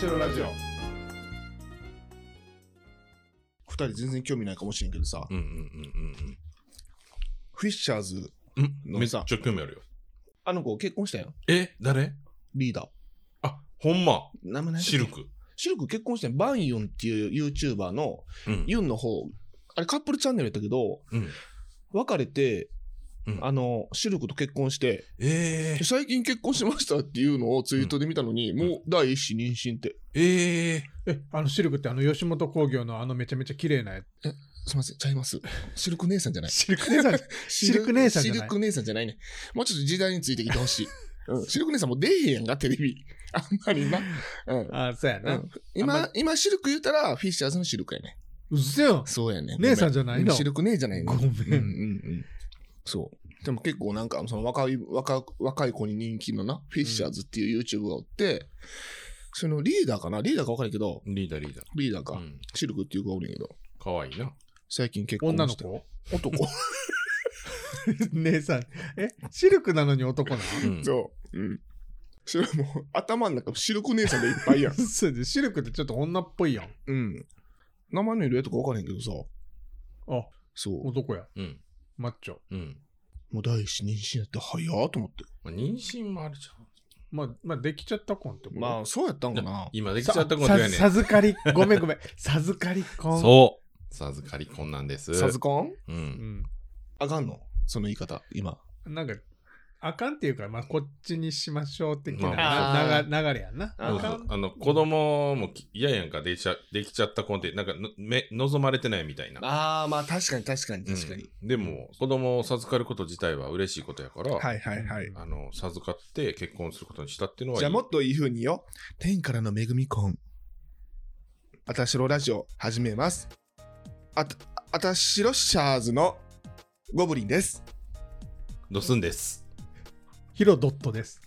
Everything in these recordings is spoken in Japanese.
城ラジオ二人全然興味ないかもしれんけどさ、うんうんうんフィッシャーズ、うん？めっちゃ興味あるよ。あの子結婚したよ。え？誰？リーダー。あ、ほんま。名前何だっけシル。ク。シルク結婚したよ。バンユンっていう YouTuber のうん。ユンの方、あれカップルチャンネルやったけど、うん。別れて、うんあの、シルクと結婚して、えー、最近結婚しましたっていうのをツイートで見たのに、もう第一子妊娠って。えー、え、あのシルクってあの吉本興業のあのめちゃめちゃ綺麗なやつ。すいません、ちゃいます。シルク姉さんじゃない。シルク姉さん、シルク姉さんじゃないシルク姉さんじゃないね。もうちょっと時代についてきてほしい。うん、シルク姉さんもう出えへんやんか、テレビ。あんまりな。うん。あ、そうやな。うん、今、今、シルク言うたら、フィッシャーズのシルクやね。うっせよ。そうやね。姉さんじゃないのシルク姉じゃないの。ごめんうんうんうん。そう。でも結構なんか、その若い、若若い子に人気のな、フィッシャーズっていう YouTube がおって、そのリーダーかな？リーダーか分かるけど、リーダーリーダー。リーダーか。うん。シルクっていう子がおるんやけど、かわいいな。最近結婚。女の子？男。姉さん。え、シルクなのに男なうん。そう。うん。それもう、頭の中、シルク姉さんでいっぱいやん。そうでシルクってちょっと女っぽいやん。うん。名前の色とか分からへんけどさ、あ、そう。男や。うん。マッチョ。うん。もう第一子妊娠やって早ーと思って。まあ、妊娠もあるじゃん。まあ、まあ、できちゃった婚ってこと？まあ、そうやったんかな。今できちゃったことさやねん。授かり、ごめんごめん。授かり婚。そう。授かり婚なんです。サズコンう。うんん。あかんの？その言い方、今。なんか、あかんっていうか、まあ、こっちにしましょう的な、まあなが流れやんな。ああの、子供もき嫌やんか、できちゃできちゃった婚って、なんかのめ望まれてないみたいな。ああ、まあ確かに確かに確かに。うんでも、子供を授かること自体は嬉しいことやから、はいはいはい。あの、授かって結婚することにしたっていうのはいい。じゃあもっといい風によ。天からの恵み婚。あたしろラジオ始めます。あた、あたしろシャーズのゴブリンです。ドスンです。ヒロドットです。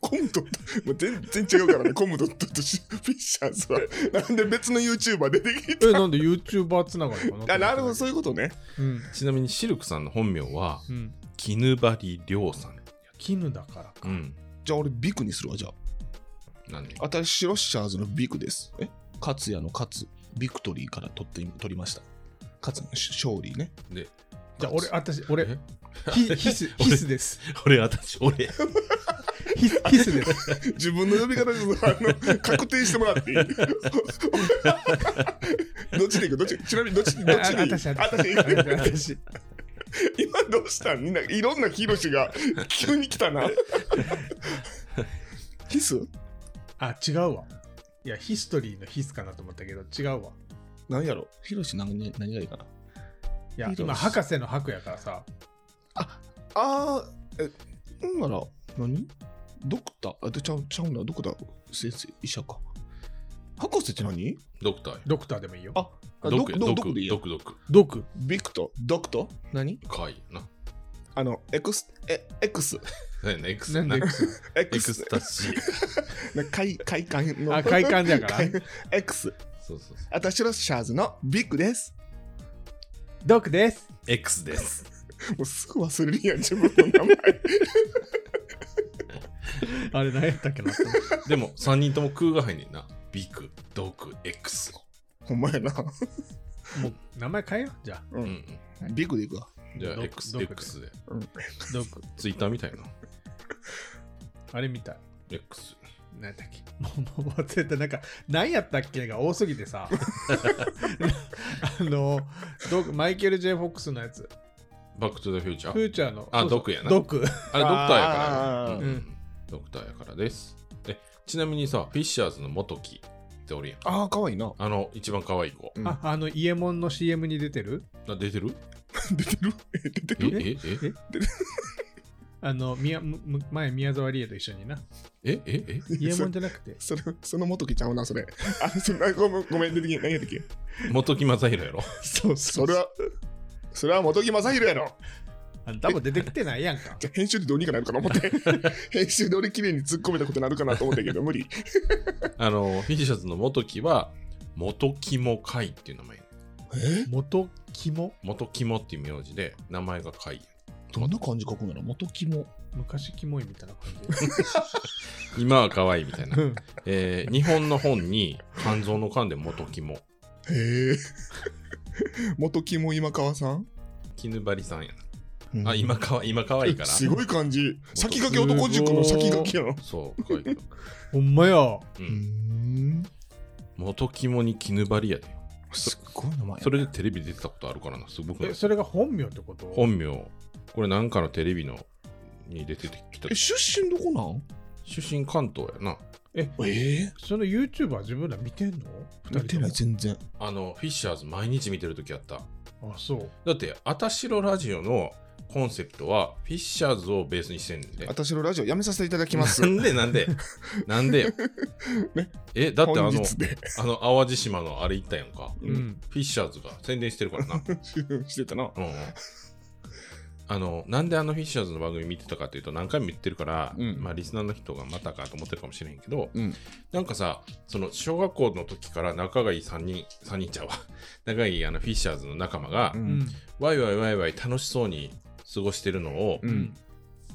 コムドット、もう全然違うからね、コムドットとシフィッシャーズは。なんで別の YouTuber 出てきえ、なんで YouTuber つながりかなたあ、なるほど、そういうことね。うん。ちなみにシルクさんの本名は、うん。絹張亮さん。絹だからか。うん。じゃあ俺ビクにするわ、じゃなんであ。あたしろシャーズのビクです。え？勝也の勝、ビクトリーから取って、取りました。勝の勝利ね。で、じゃあ、俺、私、俺え、ヒヒス、ヒス です。俺、私、俺。ヒス、ヒスです。自分の呼び方であの確定してもらっていい？どっちでいく？どっち？ちなみにどっちどっちでいい？私、私、私私。今どうしたん？みんないろんなヒロシが急に来たなヒス？あ、違うわ。いや、ヒストリーのヒスかなと思ったけど、違うわ。何やろ？ヒロシ何何がいいかな？いや、今、博士の博やからさ。ああえんなら何？ドクター？あでちゃうちゃうなドクター先生医者か博士って何？ドクターや。ドクターでもいいよ。ああドク、ドクドドク、クでいいよドク、ドク。ドク。ビクト？ドクト？何？かわいな。あのエクスえエクスエクスなんでな。エクエクススタシー。な快快感のあ、快感だから。X そうそうそう。あたしろシャーズのビッグですドクです。X です。もうすぐ忘れるやん自分の名前あれ、何やったっけな。でも、3人とも空が入んねんな。ビク、ドク、X。ほんまやなもう、名前変えよう。じゃあ、ううんんうん。ビッグでいくわじゃあ、X、X で。ドク。ツイッターみたいな。あれみたい。X。何やったっけ？もう、もう忘れた。なんか、何やったっけが多すぎてさ。あの、ドクマイケル・ジェイ・フォックスのやつ。バックトゥザフューチャーフューチャーの。あドクやなドク。あれ、ドクターやからね。うんうんドクターやからです。え、ちなみにさ、フィッシャーズの元木っておるやん。ああかわいいなあの、一番可愛い子。うんあ、あの、イエモンの CM に出てる？あ出てる？出てる？え出てえるえ？え？あの、宮むむ前、宮沢りえと一緒にな。えええ？イエモンじゃなくて。それその元木ちゃうなそれ あそれごめんごめん出てき何やったっけ？元木正宏やろそうそれはそれは元木正宏やろあ多分出てきてないやんか。じゃあ編集でどうにかなるかな思って 編集で俺綺麗に突っ込めたことになるかなと思ったけど無理 あの、フィッシャーズの元木は、元肝会っていう名前。え元肝元肝っていう名字で、名前が会や。どんな漢字書くんだろう？元木も昔キモいみたいな感 今は可愛いみたいなえー日本の本に肝臓の肝で元肝。へえ。元木も今川さん？絹張りさんやな。あ、今かわ今可愛いから。すごい感じ。先駆け男塾の先駆けやろ。そう、可愛いけど。ほんまや。う。うんん。元肝に絹張りやで。すっごい名前。それでテレビ出てたことあるからな。すごくない？え、それが本名ってこと？本名。これなんかのテレビのに出てきたえ、。出身どこなん？出身関東やな。ええ？その YouTuber は自分ら見てんの？見てない、全然。あの、フィッシャーズ毎日見てるときあった。あ、そう。だって、あたしろラジオのコンセプトは、フィッシャーズをベースにしてんねんで。私のラジオやめさせていただきますな。んでなんでなんでよ。ねえ、だってあの。あの、淡路島のあれ行ったやんか。ううんん。フィッシャーズが宣伝してるからな。してたな。うんうん。あの、なんであのフィッシャーズの番組見てたかっていうと、何回も言ってるから、うん。まあ、リスナーの人がまたかと思ってるかもしれへんけど、うん。なんかさ、その、小学校の時から仲がいい3人、3人ちゃうわ。仲がいいあのフィッシャーズの仲間が、ううん。ん。ワイワイワイワイ楽しそうに過ごしてるのを、うん。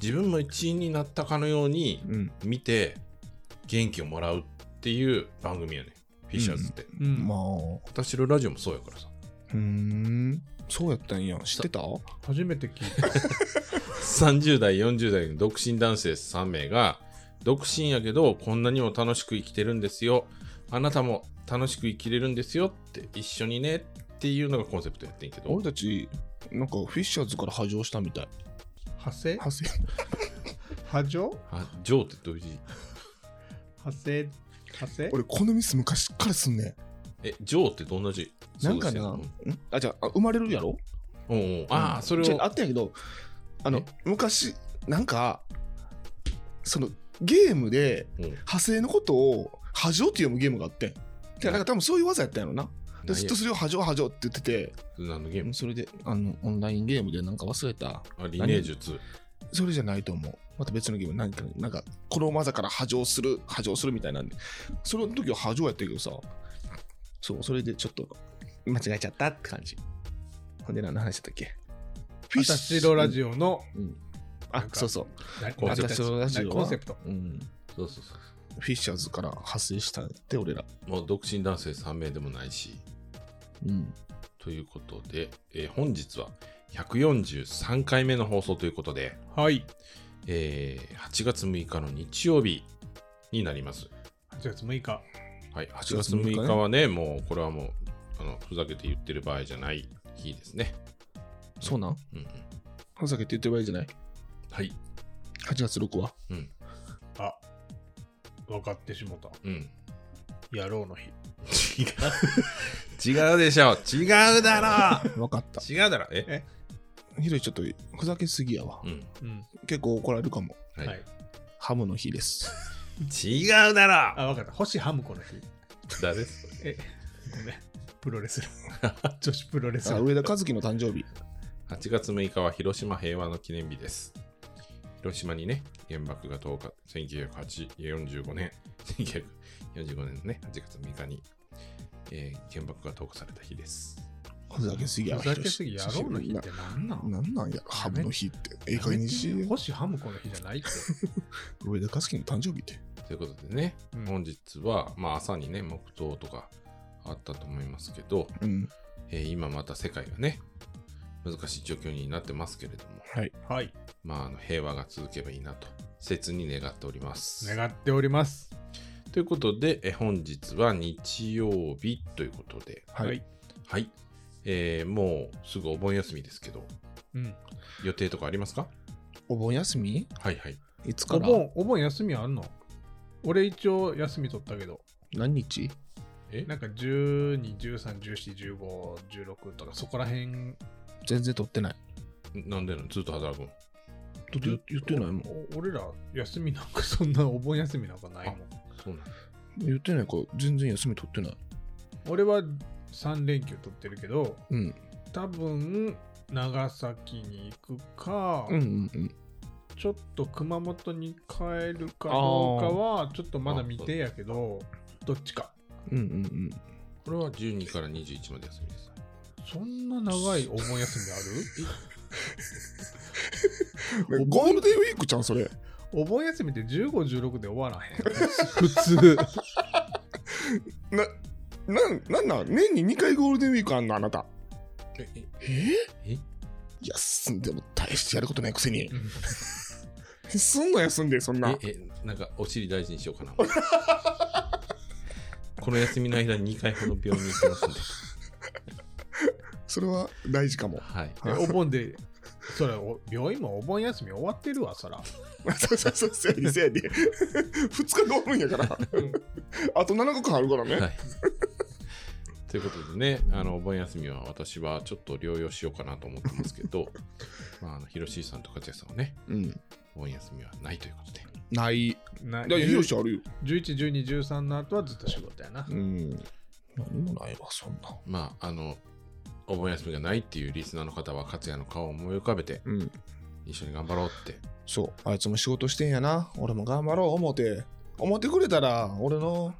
自分も一員になったかのようにうん。見て、元気をもらうっていう番組やね。フィッシャーズって。うん。まあ。私のラジオもそうやからさ。うーん。そうやったんや。知ってた？初めて聞いた。30代、40代の独身男性3名が、独身やけど、こんなにも楽しく生きてるんですよ。あなたも楽しく生きれるんですよって、一緒にねっていうのがコンセプトやってんけど俺、たち、なんかフィッシャーズから波状したみたい。派生？派生波状あ、ジョーってどういう字派生？派生？俺、このミス昔からすんねん。え、ジョーってどんな字？なんかな、ん？あ、じゃあ、あ生まれるやろ？うんうああ、それを。じゃああ。ったんやけど、あのえ、昔、なんか、その、ゲームで、うん。派生のことを、波状って読むゲームがあってん。でなんか多分そういう技やったんやろな。でずっとそれを波状波状って言ってて、何のゲーム。それで、あの、オンラインゲームでなんか忘れた。あリネー術。それじゃないと思う。また別のゲーム、なんか、なんか、この技から波状する、波状するみたいなんで、その時は波状やったけどさ、そう、それでちょっと、間違えちゃったって感じ。ほんで何の話だったっけ？フィッシュラジオのうん。あそうそう。なコンセプトラジオはコンセプト。うん。そうそうそう。フィッシャーズから派生したって、俺ら。もう独身男性3名でもないし。うん。ということで、えー本日は143回目の放送ということで、はい。えー8月6日の日曜日になります。8月6日。はい、8月6日はね、もうこれはもうあのふざけて言ってる場合じゃない日ですね。そうなん？うんうん、ふざけて言ってる場合じゃない？はい。?8 月6は？うん。あ、分かってしもた。うん。野郎の日。違う。違うでしょ。違うだろ 分かった。違うだろ。え？ひろいちょっとふざけすぎやわう。ん。うん。結構怒られるかも。はい。はい。ハムの日です。違うだろあ、分かった。星ハムコの日。誰？え、ごめん。プロレスラー。女子プロレスあラー。上田和樹の誕生日。8月6日は広島平和の記念日です。広島にね、原爆が投下、1945年、1945年のね、8月6日に、えー原爆が投下された日です。ふざけすぎやわ。ふざけすぎ、野ひろし郎の日って何なん？ななんなんやろハムの日って。ええ加減にし星ハムコの日じゃないって。上田和樹の誕生日って。ということでね、うん本日は、まあ朝にね、黙祷とかあったと思いますけど、うん。えー今また世界がね、難しい状況になってますけれども、はい。はい。まああの平和が続けばいいなと、切に願っております。願っております。ということで、え本日は日曜日ということで、はい。はい。えーもうすぐお盆休みですけど、うん。予定とかありますか？お盆休み？はいはい。いつから？お盆、お盆休みあんの？俺一応休み取ったけど、何日？え？なんか12、13、14、15、16とかそこら辺。全然取ってない。なんでなの？ずっと働くの？だって言言ってないもん。お俺ら休みなんかそんなお盆休みなんかないもん。そうなの言ってないから全然休み取ってない。俺は3連休取ってるけど、うん。多分長崎に行くか、うんうんうん。ちょっと熊本に帰るかどうかはちょっとまだ未定やけど、どっちか。うんうんうん。これは12から21まで休みです。そんな長いお盆休みある？ゴールデンウィークちゃんそれ？お盆休みって15、16で終わらへん。普通。ななんなんなん？年に2回ゴールデンウィークあんのあなたえええ？え？休んでも大してやることないくせにすんの休んでそんな。ええなんかお尻大事にしようかな。この休みの間に2回ほど病院に行きますんでそれは大事かも。はい。えお盆で、それ、お病院もお盆休み終わってるわ、そら。そうそうそうそうやでそうやで。2 日でおるんやから。あと7日間あるからね、はい。ということでね、あのお盆休みは私はちょっと療養しようかなと思ってますけど、まあ、あのヒロシーさんと勝也さんはね、うんお盆休みはないということで、ない。なだヒロシあるよ。11、12、13の後はずっと仕事やな。うん。何もないわそんな。まあ、あの、お盆休みがないっていうリスナーの方は、勝也の顔を思い浮かべて、うん。一緒に頑張ろうって、そう。あいつも仕事してんやな。俺も頑張ろう思って。思ってくれたら俺の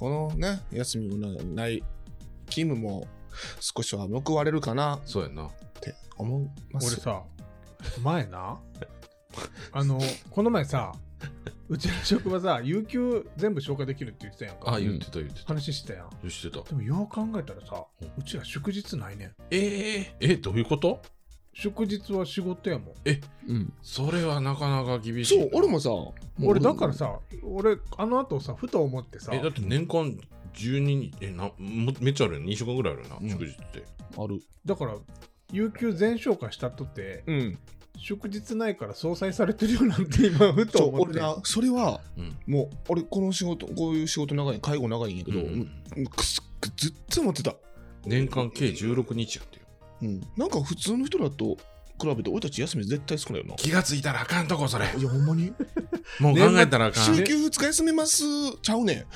このね休みもない勤務も少しは報われるかな。そうやな。って思います俺さ、前な、あの、この前さ、うちの職場さ、有給全部消化できるって言ってたやんか。あ、言ってた言ってた。話してたやん。してた。でもよう考えたらさうちら祝日ないねん。えー、え、どういうこと？祝日は仕事やもん。うんそれはなかなか厳しいな。そう俺もさ俺だからさ、俺あの後さ、ふと思ってさ、え、だって年間12日、え、なもめっちゃあるよ。2週間ぐらいあるよな、うん祝日って。あるだから、有給全消化したとって、うん祝日ないから相殺されてるよなんて今、ふと思って。俺なそれはうん。もう俺この仕事こういう仕事長い介護長いんやけど、うんうんくすずっと思ってた、年間計16日やってよ。うん、なんか普通の人だと比べて俺たち休み絶対少ないよな気がついたらあかんとこ、それ。いやほんまに？もう考えたらあかん。週休2日休めますちゃうね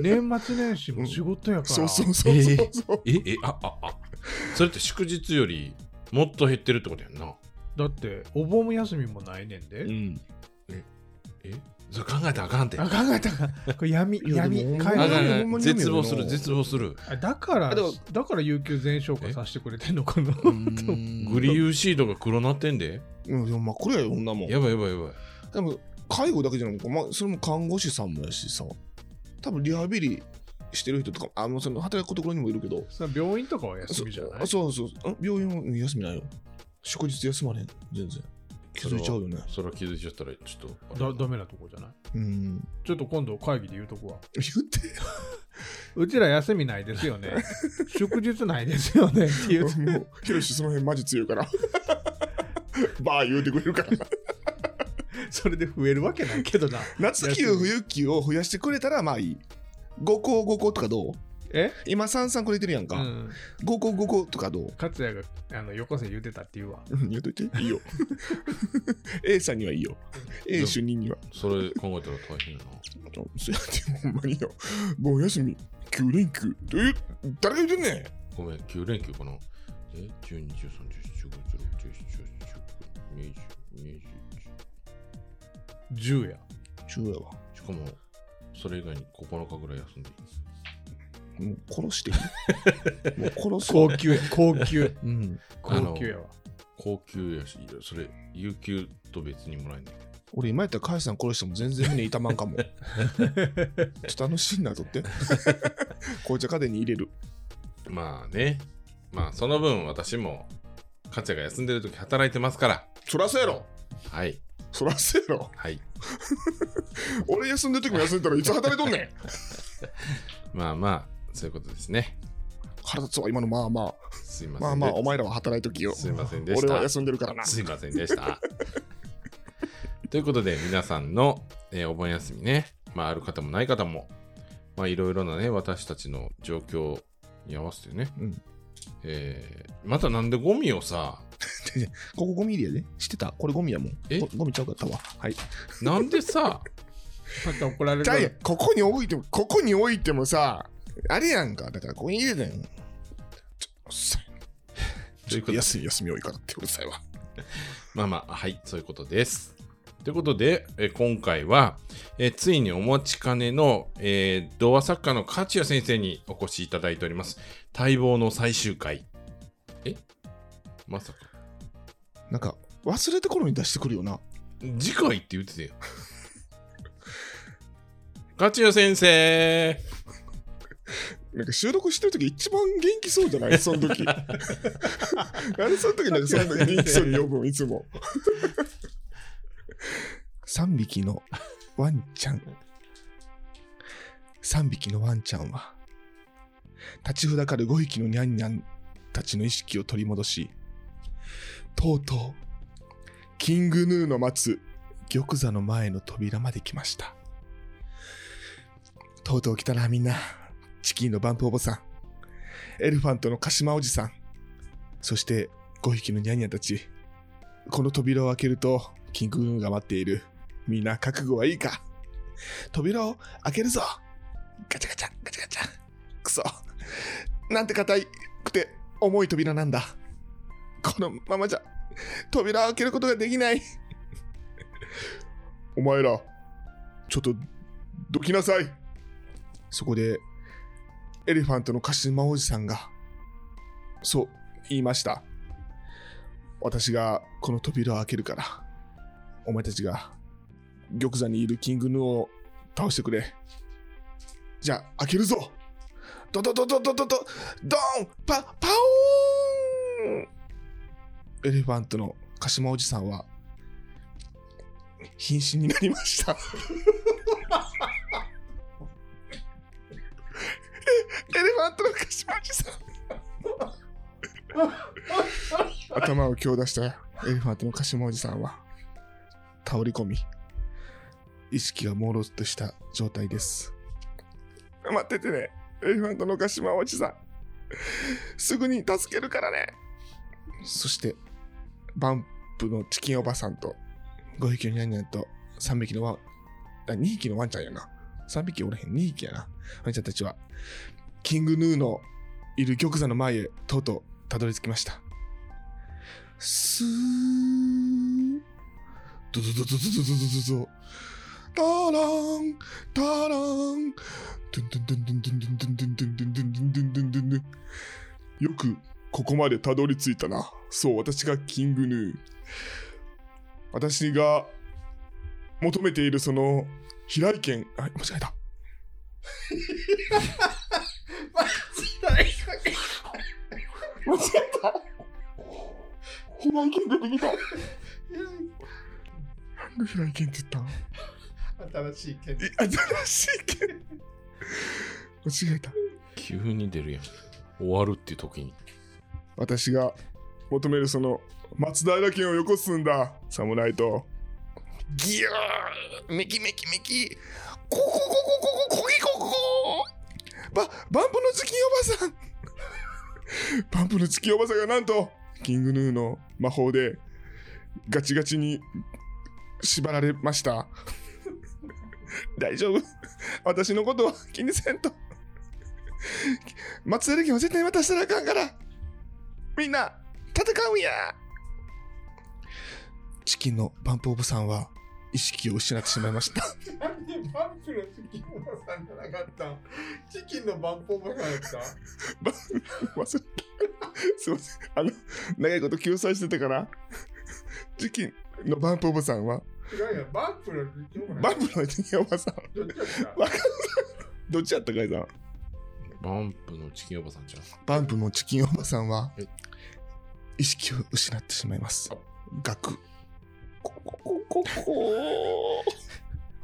ん年末年始も仕事やから、そうそうそうそうそう、え、え、あ、あ、あ。それって祝日よりもっと減ってるってことやんな。だって、お盆休みもないねんで。うんえそれ考えたらあかんて。あ、あ考えたか。これ闇、いや闇、でも海かんあ外かんほんまに絶望する、絶望する。あだから、あでもだから有給全消化させてくれてんのかな。グリューシートが黒なってんで。うんでもまあこれやよこんなもんやばいやばいやばい。でも介護だけじゃなくて、まあ、それも看護師さんもやしさ多分リハビリしてる人とかあのその働くところにもいるけどさ病院とかは休みじゃない？そうそうそうあ病院はうん休みないよ祝日休まれん？全然。気づいちゃうよね。それは気づいちゃったら、ちょっと。だダメなとこじゃない？うん。ちょっと今度会議で言うとこは。言って。うちら休みないですよね。祝日ないですよね。っていう。もうヒロシその辺マジ強いから。バー言うてくれるから。それで増えるわけないけどな。夏休冬休を増やしてくれたらまあいい。5校5校とかどう？え？今33くれてるやんか、うん。5校5校とかどう？勝也があのよこせ言うてたって言うわ。う ん言うといていいよ A さんにはいいよ A 主任にはそれ考えたら大変やな。そうやってほんまによ盆休み9連休え誰が言うてんねんごめん、9連休かな。え ?12、13、14、15、16、17、18、19、20、21。10や。中やわしかも、それ以外に9日ぐらい休んでいい。もう殺して もう殺すわ高級や、高級。うん高級やわ。高級やし、それ、有給と別にもらえない。俺今やったらカイさん殺しても全然胸痛まんかも ちょっとあのシーンなとって 紅茶家電に入れるまあね。まあ、その分私も、かつやが休んでる時働いてますから。そらそうやろはい。そらそうやろはい。俺休んでる時も休んでたらいつ働いとんねんまあまあ、そういうことですね。腹立つわ今のまあますいません。あまあまあお前らは働いときよ。すいませんでした。俺は休んでるからな。すいませんでした。ということで、皆さんの、えーお盆休みね、まあ、ある方もない方も、まあ、いろいろなね、私たちの状況に合わせてね、うん。えーまたなんでゴミをさ、ここゴミ入れやで知ってた？これゴミやもん。え？ゴゴミちゃうかったわ。はい。なんでさ、また怒られるここに置いてもここに置いてもさあれやんかだからここに入れたんちょうっさいということ？で休み休み多いからってうるさいわまあまあ、はい、そういうことです。ということで、えー今回は、えーついにお待ちかねの、えー童話作家の勝谷先生にお越しいただいております。待望の最終回。え？まさか。なんか忘れた頃に出してくるよな。次回って言ってたよ。勝代先生 なんか収録してる時一番元気そうじゃない？その時。なんでその時なんかそんな元気そうに呼ぶんいつも。3匹のワンちゃん。3匹のワンちゃんは、立ちふだかる5匹のニャンニャンたちの意識を取り戻し、とうとう、キングヌーの待つ玉座の前の扉まで来ました。とうとう来たな、みんな。チキンのバンプおばさん。エレファントの鹿島おじさん。そして、5匹のニャニャたち。この扉を開けると、キングヌーが待っている。みんな覚悟はいいか扉を開けるぞガチャガチャ、ガチャガチャ。くそ。なんて硬いくて重い扉なんだ。このままじゃ、扉を開けることができない。お前ら、ちょっと、どきなさい。そこで、エレファントの鹿島おじさんが、そう言いました。私がこの扉を開けるから、お前たちが玉座にいるキングヌーを倒してくれ。じゃあ、開けるぞドドドドドドドドンパ、パオーンエレファントの鹿島おじさんは、瀕死になりました。エレファントの鹿島おじさん。頭を強打したエレファントの鹿島おじさんは、倒れ込み、意識が朦朧とした状態です。待っててね、エレファントの鹿島おじさん。すぐに助けるからね。そして、バンプのチキンおばさんと、5匹のニャンニャンと3匹のワン、2匹のワンちゃんやな。3匹おらへん、2匹やな。ワンちゃんたちは、キングヌーのいる玉座の前へとうとうたどり着きました。スードドドドドドドドドドタランタランドゥドゥンドゥンドゥンドゥンドゥンドゥンドゥンドゥンドゥンドゥンドゥンドゥンドゥンドゥンドゥンよくここまでたどり着いたな。そう、私がキングヌー。私が求めているその飛来権、あ、間違えた。間違えた。飛来権出てきた。なんで飛来権って言ったの？新しい剣え新しい剣間違えた。急に出るやん。終わるっていう時に。私が求めるその松平剣をよこすんだ、侍と。ギューメキメキメキ。コココココココキココババンプのチキンおばさんバンプのチキンおばさんがなんとキングヌーの魔法でガチガチに縛られました。大丈夫。私のことは気にせんと。松平剣は絶対渡したらあかんから。みんな戦うんや。チキンのバンプオブさんは意識を失ってしまいました。なんでバンプのチキンおばさんじゃなかったんチキンのバンプおばさんやった？忘れた。すいません。あの長いこと救済してたから。チキンのバンプオブさんは？違うバンプのチキンおばバさんンプのチキンおばさん。どっちやった？わかんない。どっちやったかいさん？バンプのチキンおばさんちゃん。バンプのチキンおばさんはえ？意識を失ってしまいます。あ。ガクコココココ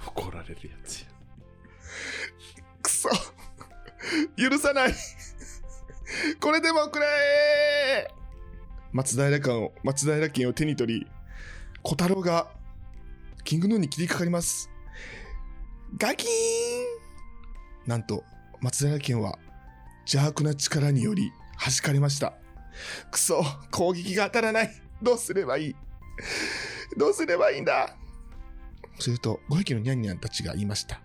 怒られるやつや。くそ。許さない。これでもくれ松平君を松平家を手に取り小太郎がキングヌーに切りかかります。ガキーン。なんと松平家は邪悪な力により弾かれました。くそ攻撃が当たらない。どうすればいい？どうすればいいんだ？すると5匹のニャンニャンたちが言いました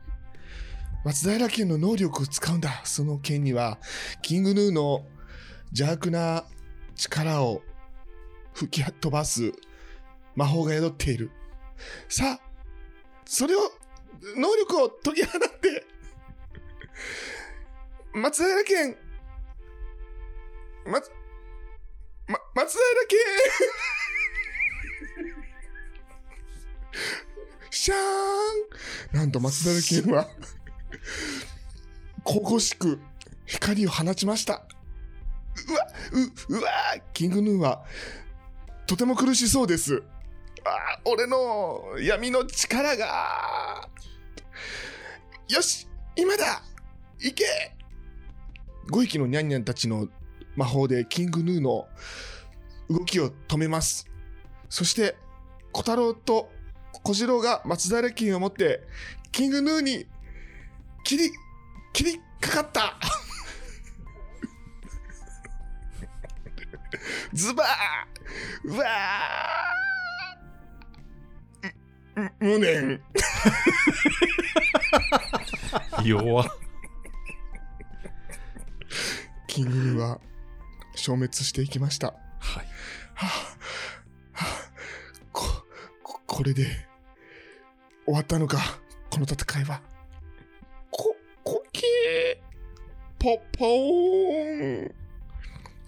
松平家の能力を使うんだ。その剣には、キングヌーの邪悪な力を吹き飛ばす魔法が宿っている。さあ、それを、能力を解き放って、松平家、松、ま、松平家シャーンなんと松平健は、神々しく光を放ちました。うわ、う、うわキングヌーは、とても苦しそうです。あ俺の闇の力が。よし今だ行け !5 匹のニャンニャンたちの魔法でキングヌーの動きを止めます。そして、小太郎と小次郎が松平金を持って、キングヌーに切り、切りかかった。ズバーうわー。無念。弱。っ キングヌーは消滅していきました。はい。はあ、ここれで終わったのか、この戦いは。こ、こけポポーン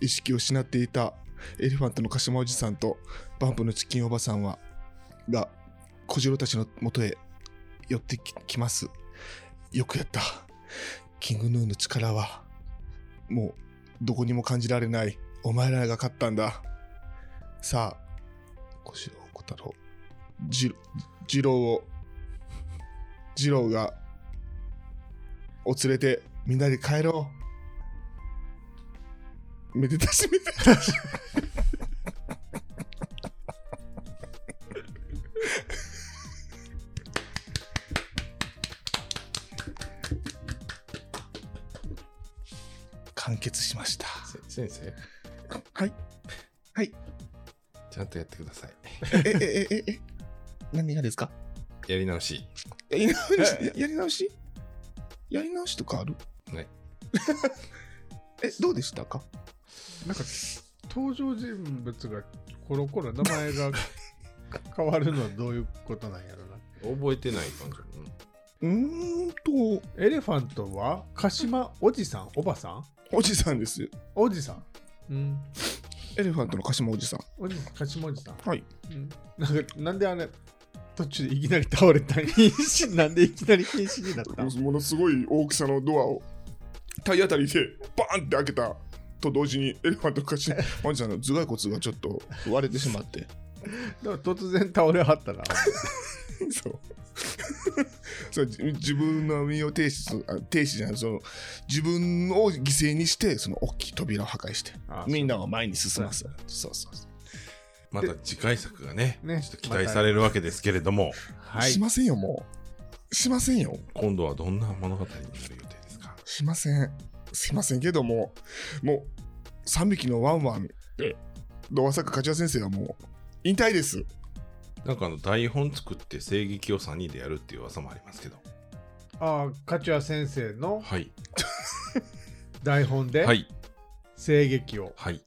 意識を失っていたエレファントの鹿島おじさんとバンプのチキンおばさんは、が、小次郎たちのもとへ寄ってききます。よくやった。キングヌーの力は、もう、どこにも感じられない。お前らが勝ったんだ。さあ、小次郎、小太郎、じ、次郎を、次郎が、を連れて、みんなで帰ろう。めでたしめでたし。完結しました。せ先生、はい。はい。ちゃんとやってください。え、え、え、え、え、何がですか？やり直し。やり直し？やり直し？やり直しとかある？はい。え、どうでしたか？なんか登場人物がコロコロ名前が 変わるのはどういうことなんやろな。覚えてない感じ。うーんと、エレファントは鹿島おじさん？おばさん？おじさんです。おじさんうん。エレファントの鹿島おじさん。おじ鹿島おじさん。はい。うん、なんかなんであれ途中でいきなり倒れた。ん瀕死なんでいきなり瀕死になった？ん ものすごい大きさのドアを体当たりでバーンって開けた。と同時にエレファントの鹿島おじさんの頭蓋骨がちょっと割れてしまって。だから突然倒れはったな。そう。そうじ自分の身を停止停止じゃないその自分を犠牲にしてその大きい扉を破壊して。あみんなを前に進ますそうそうそうまた次回作がね、ねちょっと期待されるわけですけれども、はいし。ませんよもうしませんよ今度はどんな物語になる予定ですか？しませんすいませんけどももう3匹のワンワンでドアサカ梶谷先生はもう引退ですなんかあの台本作って声劇を3人でやるっていう噂もありますけど。ああ、カチュア先生のはい。台本ではい。声劇をはい。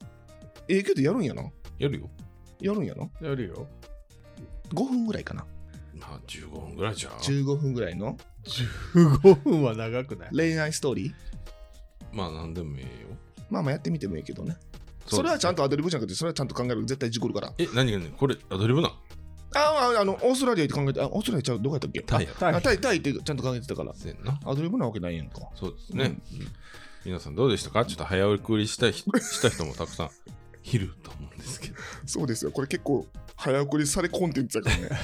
ええけどやるんやなやるよ。やるんやな。やるよ。5分ぐらいかな。まあ15分ぐらいじゃあ。15分ぐらいの。15分は長くない？恋愛ストーリー？まあ何でもええよ。まあまあやってみてもいいけどね。そそれはちゃんと。とアドリブじゃなくてそれはちゃんと考える。絶対事故るから。え、何がねこれアドリブなああ、あの、オーストラリアって考えて、あ、オーストラリアちゃう、どこやったっけ？タイや。タイ。あタイ、タイってちゃんと考えてたから。せんな。アドリブなわけないやんか。そうですね。皆さんどうでしたか？ちょっと早送りしたい人 した人もたくさんいると思うんですけど。そうですよ。これ結構、早送りされコンテンツやからね。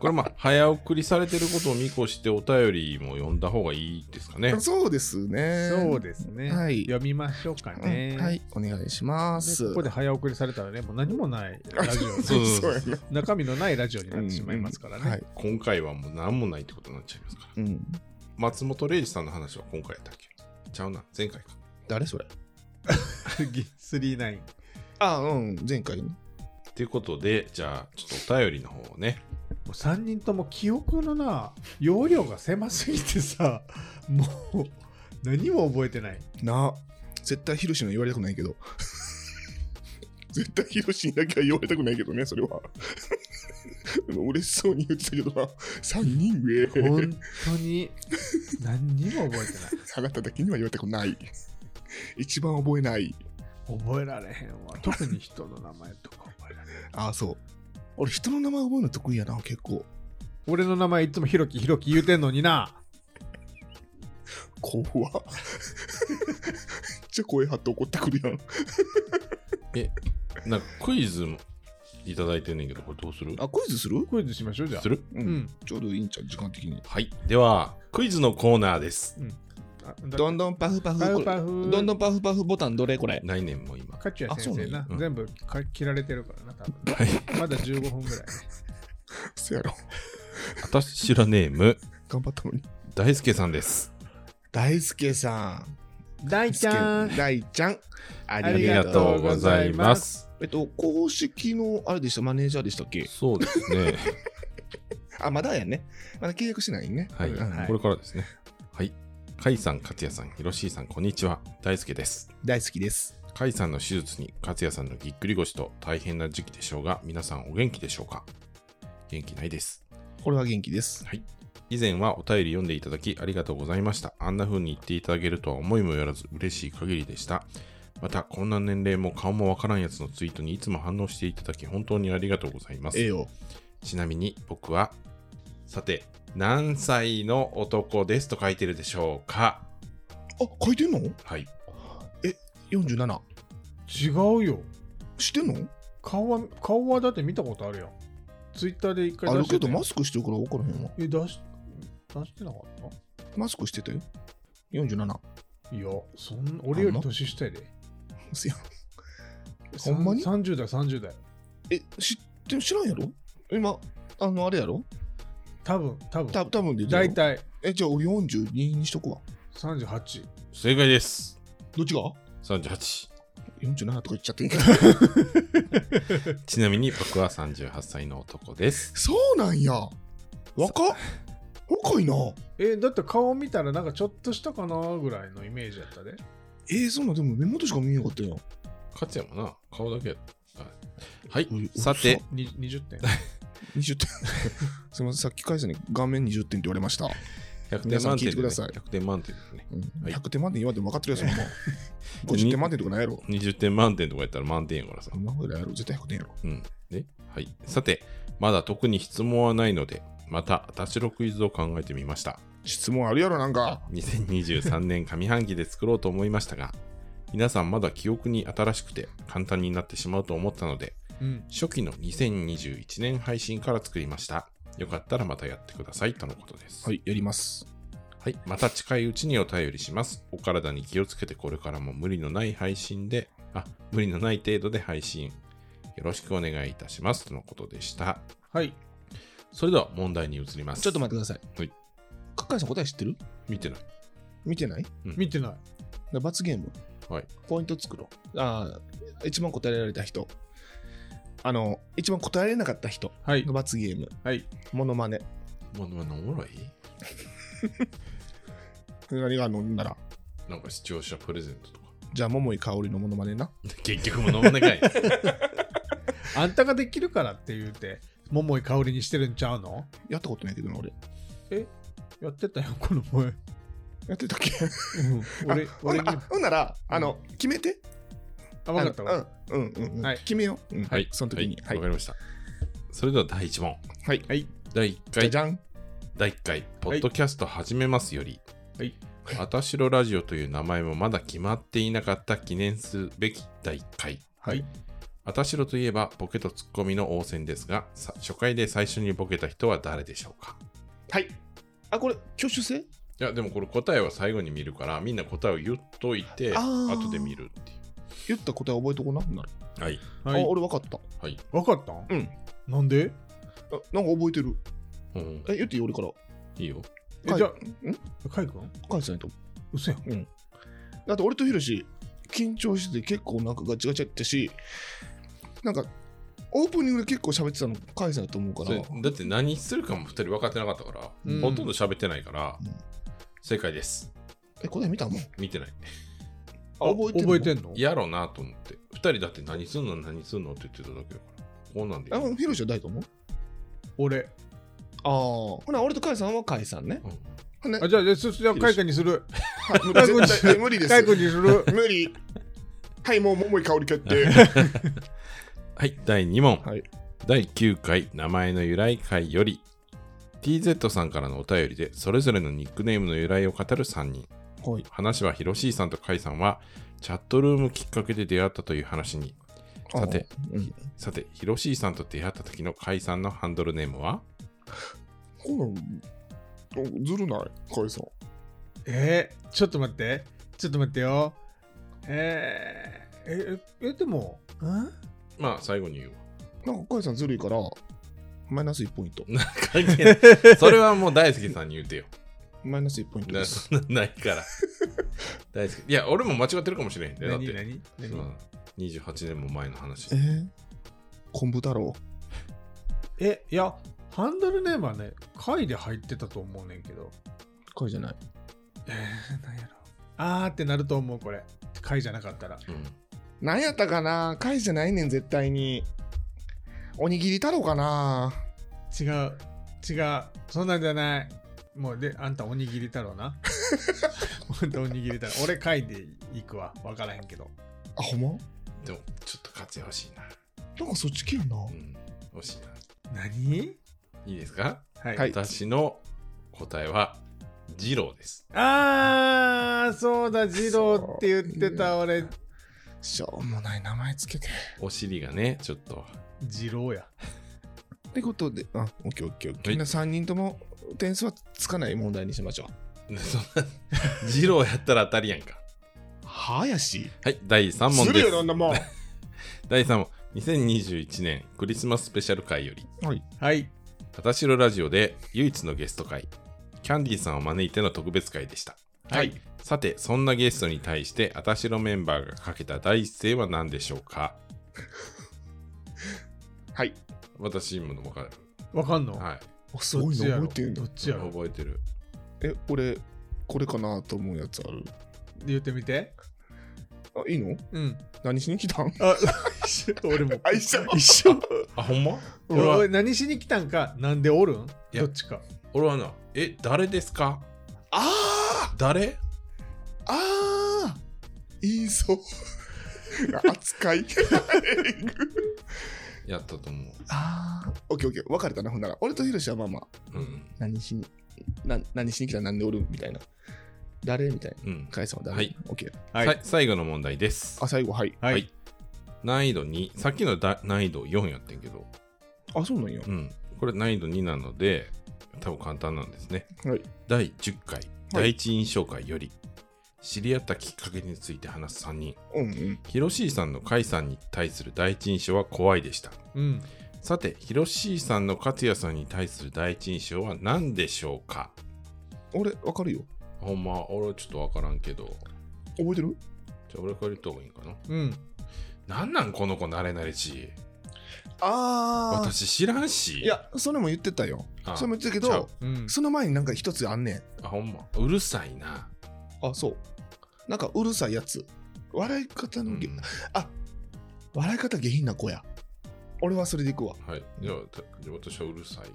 これまあ、早送りされてることを見越してお便りも読んだ方がいいですかね。そうですね。そうですね。はい読みましょうかうね。んはい、お願いしま。ですここで早送りされたらね、もう何もないラジオ、そ うそうやな。中身のないラジオになってしまいますからね。はい。今回はもう何もないってことになっちゃいますから。うん。松本零士さんの話は今回やったっけ？ちゃうな、前回か。誰それ？39。あ、うん、前回の。ということで、じゃあ、ちょっとお便りの方をね、もう3人とも記憶のな、容量が狭すぎてさ、もう何も覚えてない。なあ、絶対ヒロシの言われたくないけど。絶対ヒロシにだけは言われたくないけどね、それは。嬉しそうに言ってたけどな、3人上。本当に何にも覚えてない。あなただけには言われたくない。一番覚えない。覚えられへんわ。特に人の名前とか覚えられへん。あ あ、そう。俺人の名前覚えるの得意やな、結構。俺の名前いつもひろきひろき言うてんのにな。怖っ。めっちゃ声張って怒ってくるやん。なんかクイズもいただいてんねんけど、これどうする？あ、クイズする？クイズしましょうじゃあす。る？ううん。ちょうどいいんちゃう時間的に。はい。では、クイズのコーナーです。あだどんどんパフパフ。パフこれパフどんどんパフパフボタンどれこれ来年も今。カチュア先生なあそうなんや全部か切られてるからな、多分はい。まだ15分ぐらいね。そやろ。あたしらネーム、頑張ったのに。大輔さんです。大輔さん。大ちゃん。大ちゃん。ありりががとうございますす。えっと、公式のあれでした、マネージャーでしたっけ？そうですね。あ、まだやね。まだ契約してないね。はい。うんこれからですね。はい。甲斐さん、勝也さん、ひろしーさん、こんにちは。大輔です。大好きです。甲斐さんの手術に勝也さんのぎっくり腰と大変な時期でしょうが、皆さんお元気でしょうか？元気ないです。これは元気です。はい。以前はお便り読んでいただきありがとうございました。あんな風に言っていただけるとは思いもよらず嬉しい限りでした。また、こんな年齢も顔もわからんやつのツイートにいつも反応していただき本当にありがとうございます。ええよ。ちなみに僕は、さて、何歳の男ですと書いてるでしょうか？あ、書いてんの？はい。?47。違うよ。知ってんの？顔は、顔はだって見たことあるやん。ツイッターで一回あるけど、出してたやんマスクしてるから分からへんわ。え、出し、出してなかっマスクしてたよ。47。たいや、そん俺より年下やで。せやほんまに？さん ?30 代、30代。え、知って知らんやろ？今、あの、あれやろ？多分、多分。た多分で。大。体え、じゃあ俺42にしとくわ。38。正解です。どっちが？38。?47 とか言っちゃっていいけど。ちなみに僕は38歳の男です。そうなんや。若っ若いな。え、だって顔見たらなんかちょっとしたかなぐらいのイメージやったで。えー、そんなんでも目元しか見えなかったよ。勝也もな、顔だけやった。はいおい。さて、に20点。20点。すみません、さっき返さに顔面20点って言われました。100皆さん点満点てください100点満点ですね。うんはい100点満点言われても分かってるやつもう。50点満点とかないやろ。20点満点とかやったら満点やからさそ。んなことないやろ。絶対100点やろ。うん。ね。はい。さて、まだ特に質問はないので、また、あたしろクイズを考えてみました。質問あるやろ、なんか。2023年上半期で作ろうと思いましたが、皆さんまだ記憶に新しくて簡単になってしまうと思ったので、うん。初期の2021年配信から作りました。よかったらまたやってくださいとのことです。はい、やります。はい。また近いうちにお便りします。お体に気をつけてこれからも無理のない配信で、あ、無理のない程度で配信。よろしくお願いいたします。とのことでした。はい。それでは問題に移ります。ちょっと待ってください。はい。かっかいさん答え知ってる？見てない。見てない？見てない。で罰ゲーム？はい。ポイント作ろう。ああ、一番答えられた人。あの、一番答えられなかった人はいの。罰ゲーム。はい。モノマネ。もう、おもろい？何があるのんなら？なんか視聴者プレゼントとか。じゃあ、桃井かおりのモノマネな。結局も飲まねかい。あんたができるからって言うて、桃井香りにしてるんちゃうの？やったことないけどな、俺。やってたよ、この前。やってたっけ？うん、俺、俺ほんなら、あの、決めて。あ、分かったわ。うん、うん、うんうん。はい決めよう。うんはい。その時に。は。はいいわ、かりました。それでは第1問。はい。はい。第1じゃ回じ、ゃん。第1回、ポッドキャスト始めますより、はい。あたしろラジオという名前もまだ決まっていなかった記念すべき第1回。はい。あたしろといえばボケとツッコミの応戦ですが、さ初回で最初にボケた人は誰でしょうか？はい。あ、これ、挙手制？いや、でもこれ答えは最後に見るから、みんな答えを言っといて、後で見るってい言った答え覚えとこうな。ほんなら。う。はい。はいあ、。俺分かった。はい。分かった？んうん。なんで？あなんか覚えてる。うん、え、言っていい俺から。いいよ。え、かいじゃん？あ、カイ君返さないと。嘘やん。だって俺とヒロシ、緊張してて結構なんかガチガチやったし、なんか、オープニングで結構喋ってたの返さないと思うかそれら。だって何するかも2人分かってなかったから、うんほとんど喋ってないから、うん正解です。え、答え見たもん。見てない。あ、覚えてる覚えてんの？やろうなと思って。2人だって何すんの何すんのって言ってただけだから。こうなんでいいあ、ヒロシは誰と思う俺。ああ。ほな、俺とカイさんはカイさんね。あ、じゃあ、じゃあそじゃあ、カイ君にする。はい無理絶する。対無理ですカ。イ君にする。無理。はい、もう桃井香り決定。はい、第2問。はい。第9回名前の由来会より TZ さんからのお便りでそれぞれのニックネームの由来を語る3人はい。話はヒロシーさんとカイさんはチャットルームきっかけで出会ったという話にさてあ、うん。さてヒロシーさんと出会った時のカイさんのハンドルネームは？ずるない？カイさん。えー、ちょっと待って。ちょっと待ってよ。えー、え、え、でも、んまあ最後に言うわなんかカイさんずるいから、マイナス1ポイント。それはもう大輔さんに言うてよマイナス1ポイントなです。なないから 大輔いや俺も間違ってるかもしれへんでだって何？何？何うん28年も前の話えー、昆布太郎？え、いや、ハンドルネームはね、回で入ってたと思うねんけど。カイじゃない。えー、なんやろ。あーってなると思う、これ。回じゃなかったら。うんなんやったかな？カイじゃないねん、絶対に。おにぎり太郎かな？違う。違う。そんなんじゃない。もう、で、あんたおにぎり太郎な。あんたおにぎり太郎。俺回で行くわ。わからへんけど。あ、ほんま？でもちょっと活用欲しいななんかそっち系やな。うん欲しいな何？いいですか？はい。はい私の答えは二郎ですあー、そうだ、二郎って言ってた、俺。しょうもない名前つけて。お尻がねちょっと二郎や。ってことで、あ、オッケーオッケーオッケー。はいみんな3人とも点数はつかない問題にしましょう。そんな二郎やったら当たりやんかはやしはい第3問ですするよ、なんだもん。第3問2021年クリスマススペシャル回よりはい。はい。私のラジオで唯一のゲスト会キャンディーさんを招いての特別会でしたはい。さてそんなゲストに対してあたしろメンバーがかけた第一声は何でしょうか？はい。私も分かるわかんの？はいあすごいの覚えてるんだどっ。ちやろ覚えてるえ、俺、これかなと思うやつある言ってみて。あ、いいの？うん。何しに来たん？あ、一 緒俺も。あ一緒一緒。あほんま？俺は何しに来たんか、なんでおるん？どっちか。俺はなえ誰ですか？あ誰？ーあーいいぞ。扱い。やったと思うああ。オッケーオッケー。分かれたな、ほんなら。俺とヒロシはまあまあ、うん何しに、な何しに来たなんでおるみたいな。誰みたいな。うん、カイさんは誰？はい。オッケー。はい。さ最後の問題ですあ、最後、はい。はい。はい難易度2さっきのだ難易度4やってんけどあ、そうなんや。うんこれ難易度2なので多分簡単なんですねはい。第10回第一印象会より、知り合ったきっかけについて話す3人うんうん。ヒロシーさんのカイさんに対する第一印象は怖いでしたうん。さてヒロシーさんの勝也さんに対する第一印象は何でしょうか？俺、分かるよ。ほんま俺はちょっと分からんけど覚えてる？じゃあ俺から言った方がいいんかな？うん。なんなんこの子慣れ慣れしい？ああ。私知らんしいや、それも言ってたよ。あそれも言ってたけどう、うん。その前になんか一つあんねん。あほんまうるさいな、あ、そう。なんかうるさいやつ。笑い方のげ、うんあ笑い方下品な子や。俺はそれでいくわ。はいじゃあ私はうるさい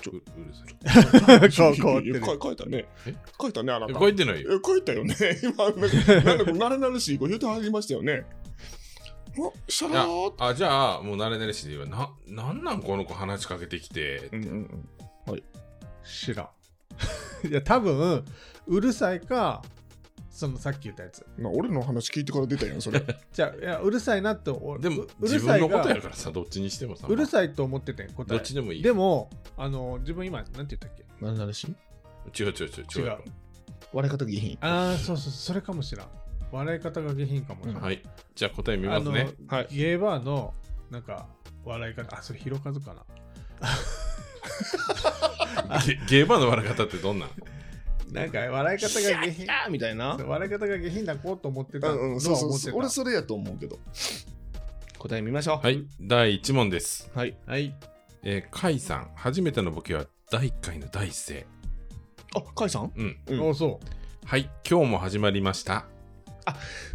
ちょ子ううるさいこう変わってるいや書いたねえ。書いたね、あなた。え書いてないよえ書いたよね。今、なんか、なれなれしい子言うてはりましたよね。あ、シャいやラーっあじゃあもう慣れ慣れしいで言えばななんなんこの子話しかけてきて、うんうんうん。知らん。いや、多分、うるさいか、そのさっき言ったやつ。まあ、俺の話聞いてから出たやん、それ。じゃあ、いや、うるさいなって、おでもうう自るさいが分のことやからさどっちにしてもさうるいさいと思っててん、答え。どっちでもいいでも、あの、自分今、なんて言ったっけ？なれなれしい違う違う違う違う違う笑い方下品。ああ、そうそう、それかもしらん。笑い方が下品かもしれない。はいじゃあ答え見ますねあのはいゲーバーの、なんか、笑い方、あ、それ、ひろかずかな。ゲゲーバーの笑い方ってどんなん？なんか、笑い方が下品。みたいな。笑い方が下品な子と思ってたのうんうん、そうそうそう。は思ってた。俺それやと思うけど。答え見ましょう。はい第1問ですはい。はい。えー、カイさん初めてのボケは第1回の第一声あ、カイさん？うんうんおそう。はい今日も始まりました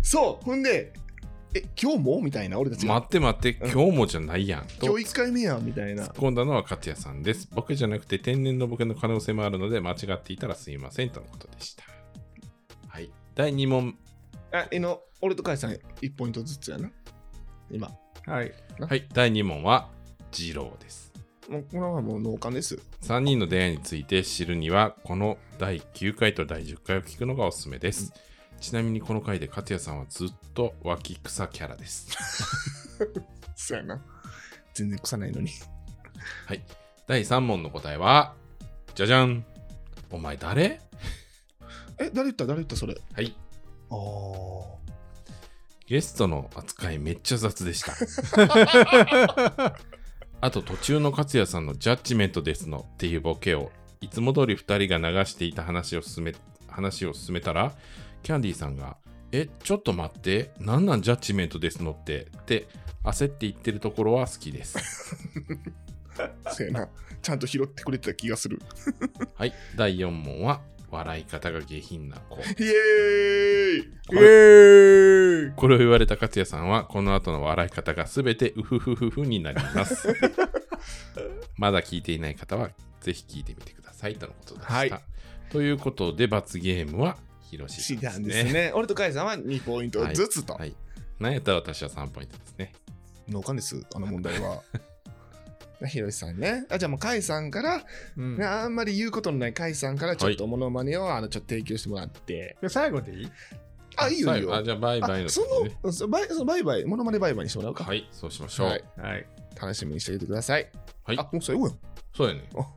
そう。ほんで、え、今日も？みたいな、俺たちが。待って待ってうん今日もじゃないやんと今日1回目やんみたいな突っ。込んだのは勝也さんです。ボケじゃなくて天然のボケの可能性もあるので間違っていたらすいませんとのことでした。はい。第2問。あ、えの、俺とカイさん1ポイントずつやな。今。はい。はい。第2問は二郎です。もうこれはもう脳幹です。3人の出会いについて知るには、この第9回と第10回を聞くのがおすすめです。ちなみにこの回で勝也さんはずっと脇草キャラです。そうやな。全然臭ないのに。はい。第3問の答えは、じゃじゃん。お前誰？え、誰言った？誰言ったそれ？はい。ああ。ゲストの扱いめっちゃ雑でした。あと途中の勝也さんのジャッジメントですのっていうボケをいつも通り2人が流していた話を進め話を進めたらキャンディーさんが「えちょっと待ってなんなんジャッジメントですのって」って焦って言ってるところは好きです。そうやな。ちゃんと拾ってくれてた気がする。はい第4問は笑い方が下品な子。イエーイイエーイこれを言われた勝也さんはこの後の笑い方が全てウフフフフになります。まだ聞いていない方はぜひ聞いてみてくださいとのことでした。はいということで罰ゲームは広しシダンさんでね。ですすね。俺とカイさんは2ポイントずつと。はい。なんやったら私は3ポイントですね。脳幹です、あの問題は。ひろしさんね。あじゃあもうカイさんから、うんねあんまり言うことのないカイさんからちょっとモノマネを、あのちょっと提供してもらって。で最後でいい？あ、いいよいいよ。あ、じゃあバイバイのあそ。のそバイそのバイバイ、モノマネバイバイにしてもらうか。はい、そうしましょう。はいはい。楽しみにしておいてください。はいあ、もう最後やん。そうやねあ。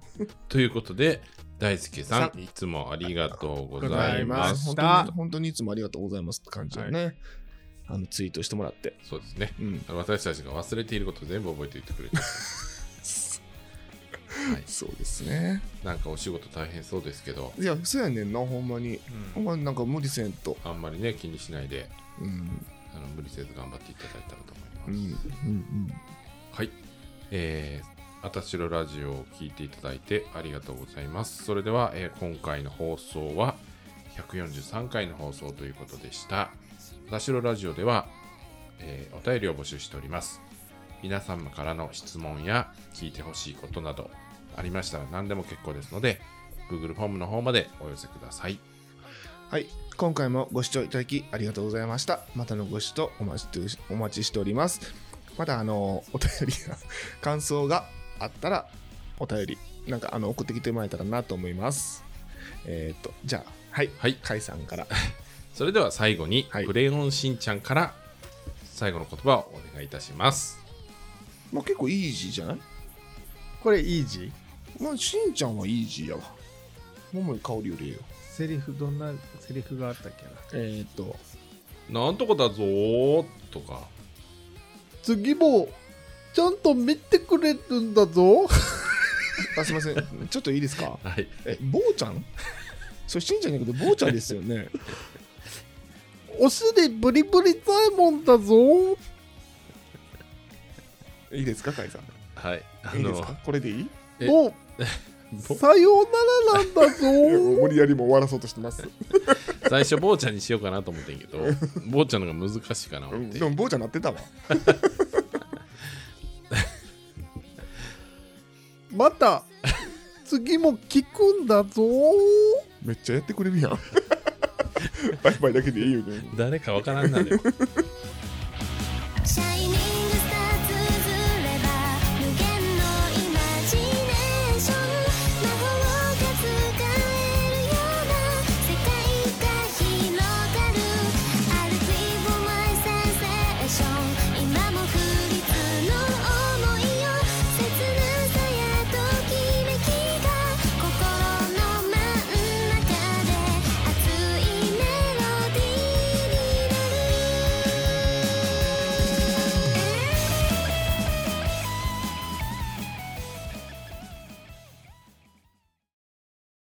ということで、大輔ささん、いつもありがとうございま。ますす本当に本当にいつもありがとうございますって感じだね。あのツイートしてもらって。そうですね。うん。私たちが忘れていること全部覚えておいてくれて。はい、そうですね。なんかお仕事大変そうですけど、いや、そうやねんな、ほんまに。ほんまになんか無理せんと。あんまりね、気にしないで、うん。あの無理せず頑張っていただいたらとうん。思います。うん。はい。えー、あたしろラジオを聞いていただいてありがとうございます。それでは、えー今回の放送は143回の放送ということでした。あたしろラジオでは、えーお便りを募集しております。皆様からの質問や聞いてほしいことなどありましたら何でも結構ですので、Google フォームの方までお寄せください。はい。今回もご視聴いただきありがとうございました。またのご視聴お待ちしてお待ちしております。また、あの、お便りや感想があったら、お便り、なんか、あの、送ってきてもらえたらなと思います。えっ、と、じゃあ、はい。はい。カイさんから。それでは最後に、はいクレヨンしんちゃんから最後の言葉をお願いいたします。まあ、結構イージーじゃない？これイージー？まあ、しんちゃんはイージーやわ。桃井香りよりええよ。セリフどんなセリフがあったっけな？えっ、と、なんとかだぞーとか。次もちゃんと見てくれるんだぞあ、すいません。ちょっといいですか？はい。え、坊ちゃん？それしんちゃんじゃなくて坊ちゃんですよね。お尻ブリブリザイモンだぞいいですか、カイさん？はい。あいいですか？これでいい？えもう さようならなんだぞ 無理やりも終わらそうとしてます。最初、坊ちゃんにしようかなと思ってんけど、坊ちゃんのが難しいかな思って。でも坊ちゃんなってたわ。また次も聞くんだぞめっちゃやってくれるやん。バイバイだけでいいよね。誰かわからんなるよ。